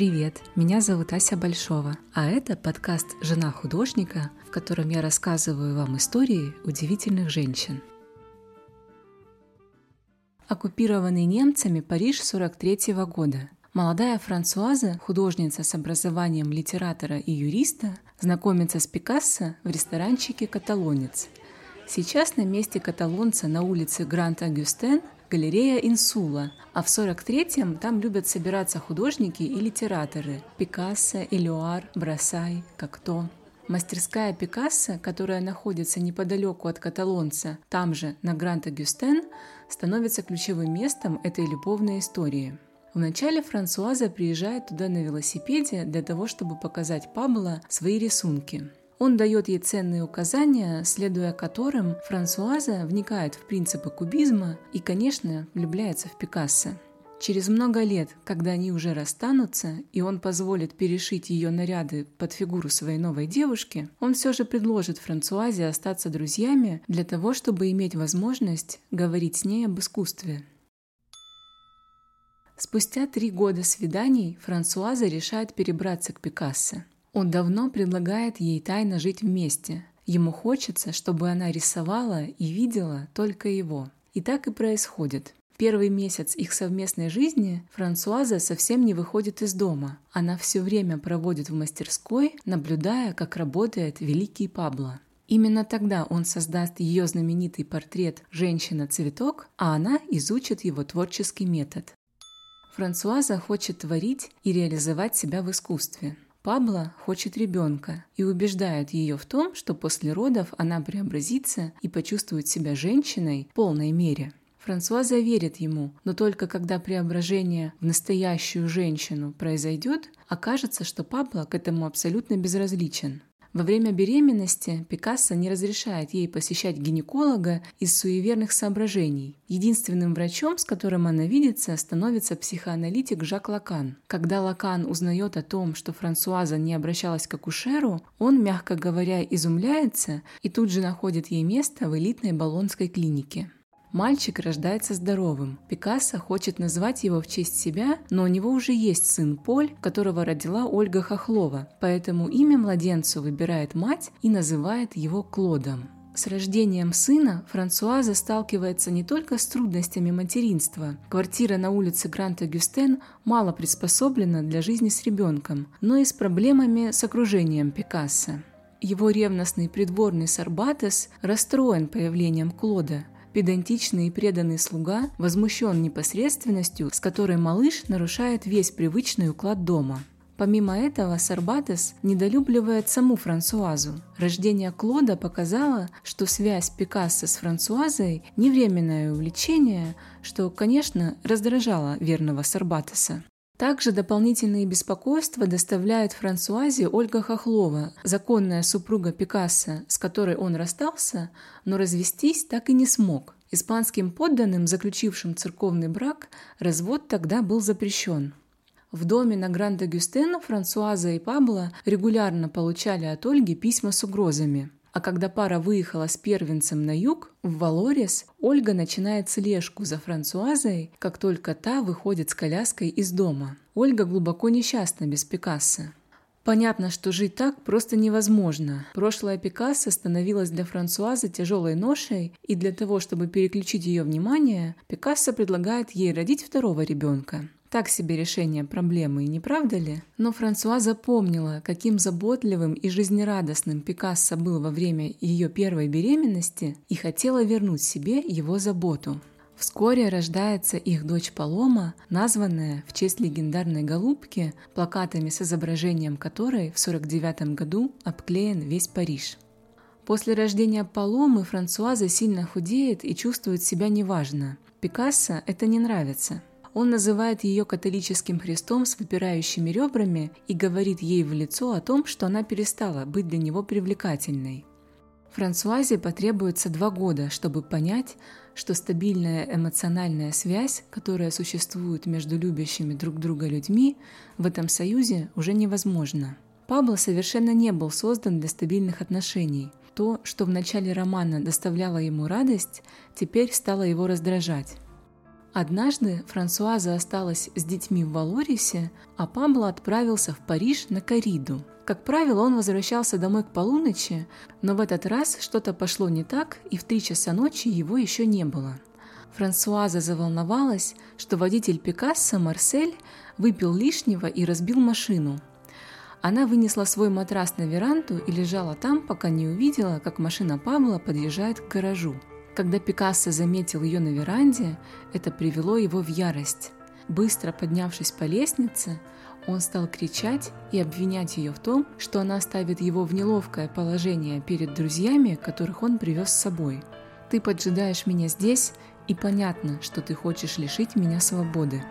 Привет, меня зовут Ася Большова, а это подкаст «Жена художника», в котором я рассказываю вам истории удивительных женщин. Оккупированный немцами Париж 43 года. Молодая Франсуаза, художница с образованием литератора и юриста, знакомится с Пикассо в ресторанчике «Каталонец». Сейчас на месте каталонца на улице Гранд-Агюстен галерея Инсула, а в 43-м там любят собираться художники и литераторы – Пикассо, Элюар, Брасай, Кокто. Мастерская Пикассо, которая находится неподалеку от каталонца, там же, на Гранд-Агюстен, становится ключевым местом этой любовной истории. Вначале Франсуаза приезжает туда на велосипеде для того, чтобы показать Пабло свои рисунки. Он дает ей ценные указания, следуя которым Франсуаза вникает в принципы кубизма и, конечно, влюбляется в Пикассо. Через много лет, когда они уже расстанутся, и он позволит перешить ее наряды под фигуру своей новой девушки, он все же предложит Франсуазе остаться друзьями для того, чтобы иметь возможность говорить с ней об искусстве. Спустя три года свиданий Франсуаза решает перебраться к Пикассо. Он давно предлагает ей тайно жить вместе. Ему хочется, чтобы она рисовала и видела только его. И так и происходит. Первый месяц их совместной жизни Франсуаза совсем не выходит из дома. Она все время проводит в мастерской, наблюдая, как работает великий Пабло. Именно тогда он создаст ее знаменитый портрет «Женщина-цветок», а она изучит его творческий метод. Франсуаза хочет творить и реализовать себя в искусстве. Пабло хочет ребенка и убеждает ее в том, что после родов она преобразится и почувствует себя женщиной в полной мере. Франсуаза верит ему, но только когда преображение в настоящую женщину произойдет, окажется, что Пабло к этому абсолютно безразличен. Во время беременности Пикассо не разрешает ей посещать гинеколога из суеверных соображений. Единственным врачом, с которым она видится, становится психоаналитик Жак Лакан. Когда Лакан узнает о том, что Франсуаза не обращалась к акушеру, он, мягко говоря, изумляется и тут же находит ей место в элитной баллонской клинике. Мальчик рождается здоровым. Пикассо хочет назвать его в честь себя, но у него уже есть сын Поль, которого родила Ольга Хохлова, поэтому имя младенцу выбирает мать и называет его Клодом. С рождением сына Франсуаза сталкивается не только с трудностями материнства. Квартира на улице Грант-Агюстен мало приспособлена для жизни с ребенком, но и с проблемами с окружением Пикассо. Его ревностный придворный Сарбатес расстроен появлением Клода – Педантичный и преданный слуга возмущен непосредственностью, с которой малыш нарушает весь привычный уклад дома. Помимо этого, Сарбатес недолюбливает саму Франсуазу. Рождение Клода показало, что связь Пикассо с Франсуазой – не временное увлечение, что, конечно, раздражало верного Сарбатеса. Также дополнительные беспокойства доставляет Франсуазе Ольга Хохлова, законная супруга Пикассо, с которой он расстался, но развестись так и не смог. Испанским подданным, заключившим церковный брак, развод тогда был запрещен. В доме на Гранд-Агюстена Франсуаза и Пабло регулярно получали от Ольги письма с угрозами – а когда пара выехала с первенцем на юг, в Валорес, Ольга начинает слежку за Франсуазой, как только та выходит с коляской из дома. Ольга глубоко несчастна без Пикассо. Понятно, что жить так просто невозможно. Прошлое Пикассо становилось для Франсуазы тяжелой ношей, и для того, чтобы переключить ее внимание, Пикассо предлагает ей родить второго ребенка. Так себе решение проблемы, не правда ли? Но Франсуа запомнила, каким заботливым и жизнерадостным Пикассо был во время ее первой беременности и хотела вернуть себе его заботу. Вскоре рождается их дочь Палома, названная в честь легендарной голубки, плакатами с изображением которой в 49 году обклеен весь Париж. После рождения Паломы Франсуаза сильно худеет и чувствует себя неважно. Пикассо это не нравится – он называет ее католическим Христом с выпирающими ребрами и говорит ей в лицо о том, что она перестала быть для него привлекательной. Франсуазе потребуется два года, чтобы понять, что стабильная эмоциональная связь, которая существует между любящими друг друга людьми, в этом союзе уже невозможна. Пабло совершенно не был создан для стабильных отношений. То, что в начале романа доставляло ему радость, теперь стало его раздражать. Однажды Франсуаза осталась с детьми в Валорисе, а Пабло отправился в Париж на кориду. Как правило, он возвращался домой к полуночи, но в этот раз что-то пошло не так, и в три часа ночи его еще не было. Франсуаза заволновалась, что водитель Пикассо Марсель выпил лишнего и разбил машину. Она вынесла свой матрас на веранду и лежала там, пока не увидела, как машина Пабло подъезжает к гаражу. Когда Пикассо заметил ее на веранде, это привело его в ярость. Быстро поднявшись по лестнице, он стал кричать и обвинять ее в том, что она ставит его в неловкое положение перед друзьями, которых он привез с собой. «Ты поджидаешь меня здесь, и понятно, что ты хочешь лишить меня свободы».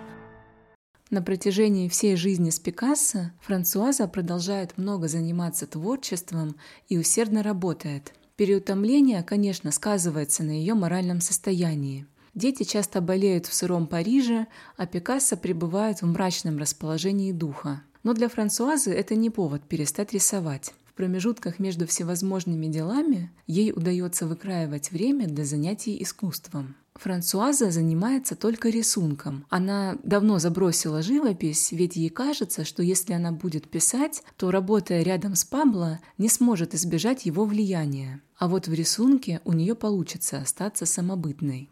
На протяжении всей жизни с Пикассо Франсуаза продолжает много заниматься творчеством и усердно работает. Переутомление, конечно, сказывается на ее моральном состоянии. Дети часто болеют в сыром Париже, а Пикассо пребывает в мрачном расположении духа. Но для Франсуазы это не повод перестать рисовать. Промежутках между всевозможными делами ей удается выкраивать время для занятий искусством. Франсуаза занимается только рисунком. Она давно забросила живопись, ведь ей кажется, что если она будет писать, то, работая рядом с Пабло, не сможет избежать его влияния. А вот в рисунке у нее получится остаться самобытной.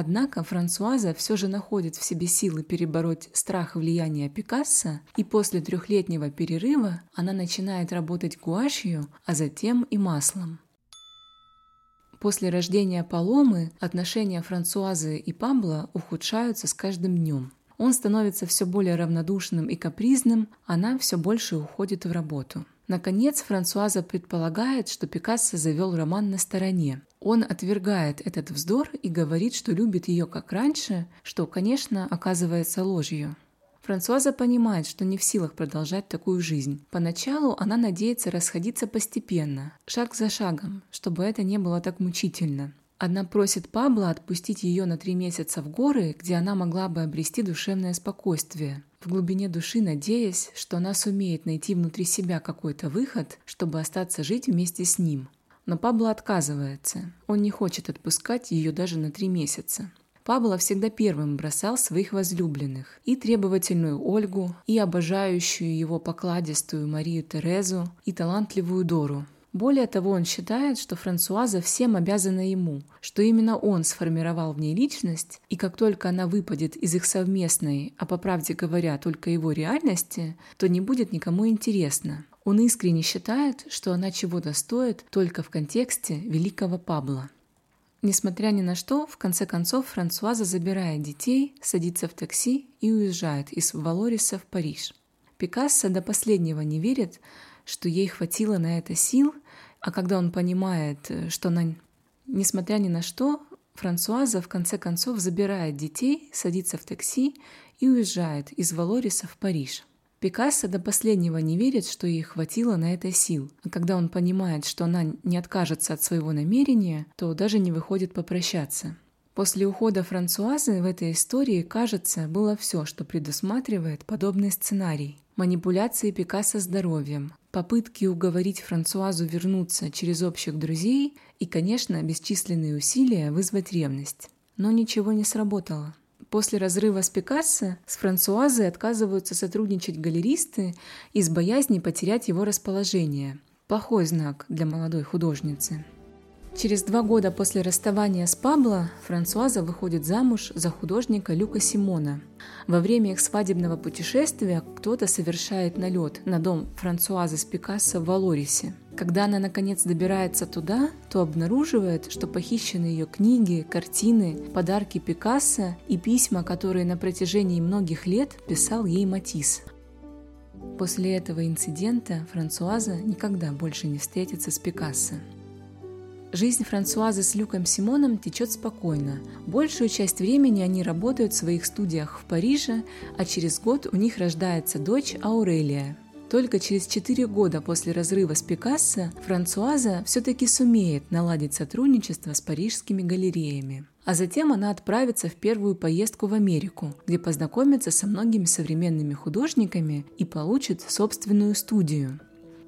Однако Франсуаза все же находит в себе силы перебороть страх влияния Пикассо, и после трехлетнего перерыва она начинает работать гуашью, а затем и маслом. После рождения Паломы отношения Франсуазы и Пабло ухудшаются с каждым днем. Он становится все более равнодушным и капризным, она все больше уходит в работу. Наконец, Франсуаза предполагает, что Пикассо завел роман на стороне. Он отвергает этот вздор и говорит, что любит ее как раньше, что, конечно, оказывается ложью. Франсуаза понимает, что не в силах продолжать такую жизнь. Поначалу она надеется расходиться постепенно, шаг за шагом, чтобы это не было так мучительно. Она просит Пабло отпустить ее на три месяца в горы, где она могла бы обрести душевное спокойствие. В глубине души надеясь, что она сумеет найти внутри себя какой-то выход, чтобы остаться жить вместе с ним. Но Пабло отказывается. Он не хочет отпускать ее даже на три месяца. Пабло всегда первым бросал своих возлюбленных, и требовательную Ольгу, и обожающую его покладистую Марию Терезу, и талантливую Дору. Более того, он считает, что Франсуаза всем обязана ему, что именно он сформировал в ней личность, и как только она выпадет из их совместной, а по правде говоря, только его реальности, то не будет никому интересно. Он искренне считает, что она чего-то стоит только в контексте великого Пабло. Несмотря ни на что, в конце концов Франсуаза забирает детей, садится в такси и уезжает из Валориса в Париж. Пикассо до последнего не верит, что ей хватило на это сил, а когда он понимает, что она, несмотря ни на что, Франсуаза в конце концов забирает детей, садится в такси и уезжает из Валориса в Париж. Пикассо до последнего не верит, что ей хватило на это сил, а когда он понимает, что она не откажется от своего намерения, то даже не выходит попрощаться. После ухода Франсуазы в этой истории, кажется, было все, что предусматривает подобный сценарий. Манипуляции Пикассо здоровьем, попытки уговорить Франсуазу вернуться через общих друзей и, конечно, бесчисленные усилия вызвать ревность. Но ничего не сработало. После разрыва с Пикассо с Франсуазой отказываются сотрудничать галеристы из боязни потерять его расположение. Плохой знак для молодой художницы. Через два года после расставания с Пабло Франсуаза выходит замуж за художника Люка Симона. Во время их свадебного путешествия кто-то совершает налет на дом Франсуазы с Пикассо в Валорисе. Когда она наконец добирается туда, то обнаруживает, что похищены ее книги, картины, подарки Пикассо и письма, которые на протяжении многих лет писал ей Матисс. После этого инцидента Франсуаза никогда больше не встретится с Пикассо. Жизнь Франсуазы с Люком Симоном течет спокойно. Большую часть времени они работают в своих студиях в Париже, а через год у них рождается дочь Аурелия. Только через 4 года после разрыва с Пикассо Франсуаза все-таки сумеет наладить сотрудничество с парижскими галереями. А затем она отправится в первую поездку в Америку, где познакомится со многими современными художниками и получит собственную студию.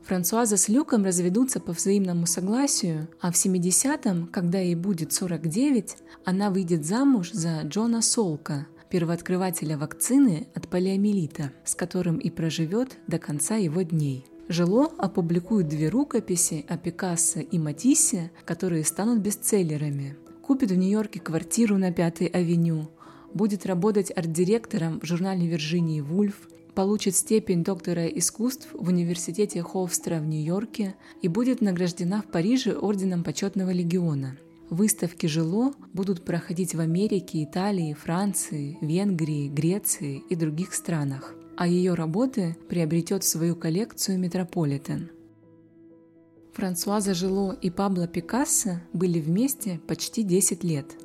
Франсуаза с Люком разведутся по взаимному согласию, а в 70-м, когда ей будет 49, она выйдет замуж за Джона Солка, первооткрывателя вакцины от полиомиелита, с которым и проживет до конца его дней. Жило опубликует две рукописи о Пикассо и Матиссе, которые станут бестселлерами. Купит в Нью-Йорке квартиру на Пятой авеню, будет работать арт-директором в журнале Вирджинии Вульф, получит степень доктора искусств в университете Ховстра в Нью-Йорке и будет награждена в Париже орденом почетного легиона. Выставки жило будут проходить в Америке, Италии, Франции, Венгрии, Греции и других странах, а ее работы приобретет свою коллекцию Метрополитен. Франсуаза Жило и Пабло Пикассо были вместе почти 10 лет –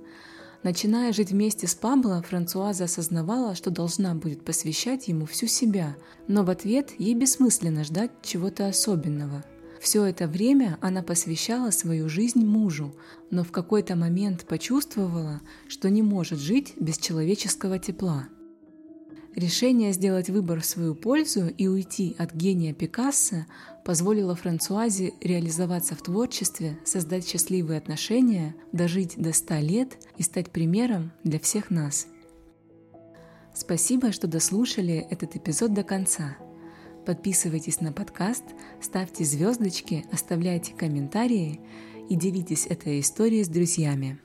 Начиная жить вместе с Пабло, Франсуаза осознавала, что должна будет посвящать ему всю себя, но в ответ ей бессмысленно ждать чего-то особенного. Все это время она посвящала свою жизнь мужу, но в какой-то момент почувствовала, что не может жить без человеческого тепла. Решение сделать выбор в свою пользу и уйти от гения Пикассо позволило Франсуазе реализоваться в творчестве, создать счастливые отношения, дожить до 100 лет и стать примером для всех нас. Спасибо, что дослушали этот эпизод до конца. Подписывайтесь на подкаст, ставьте звездочки, оставляйте комментарии и делитесь этой историей с друзьями.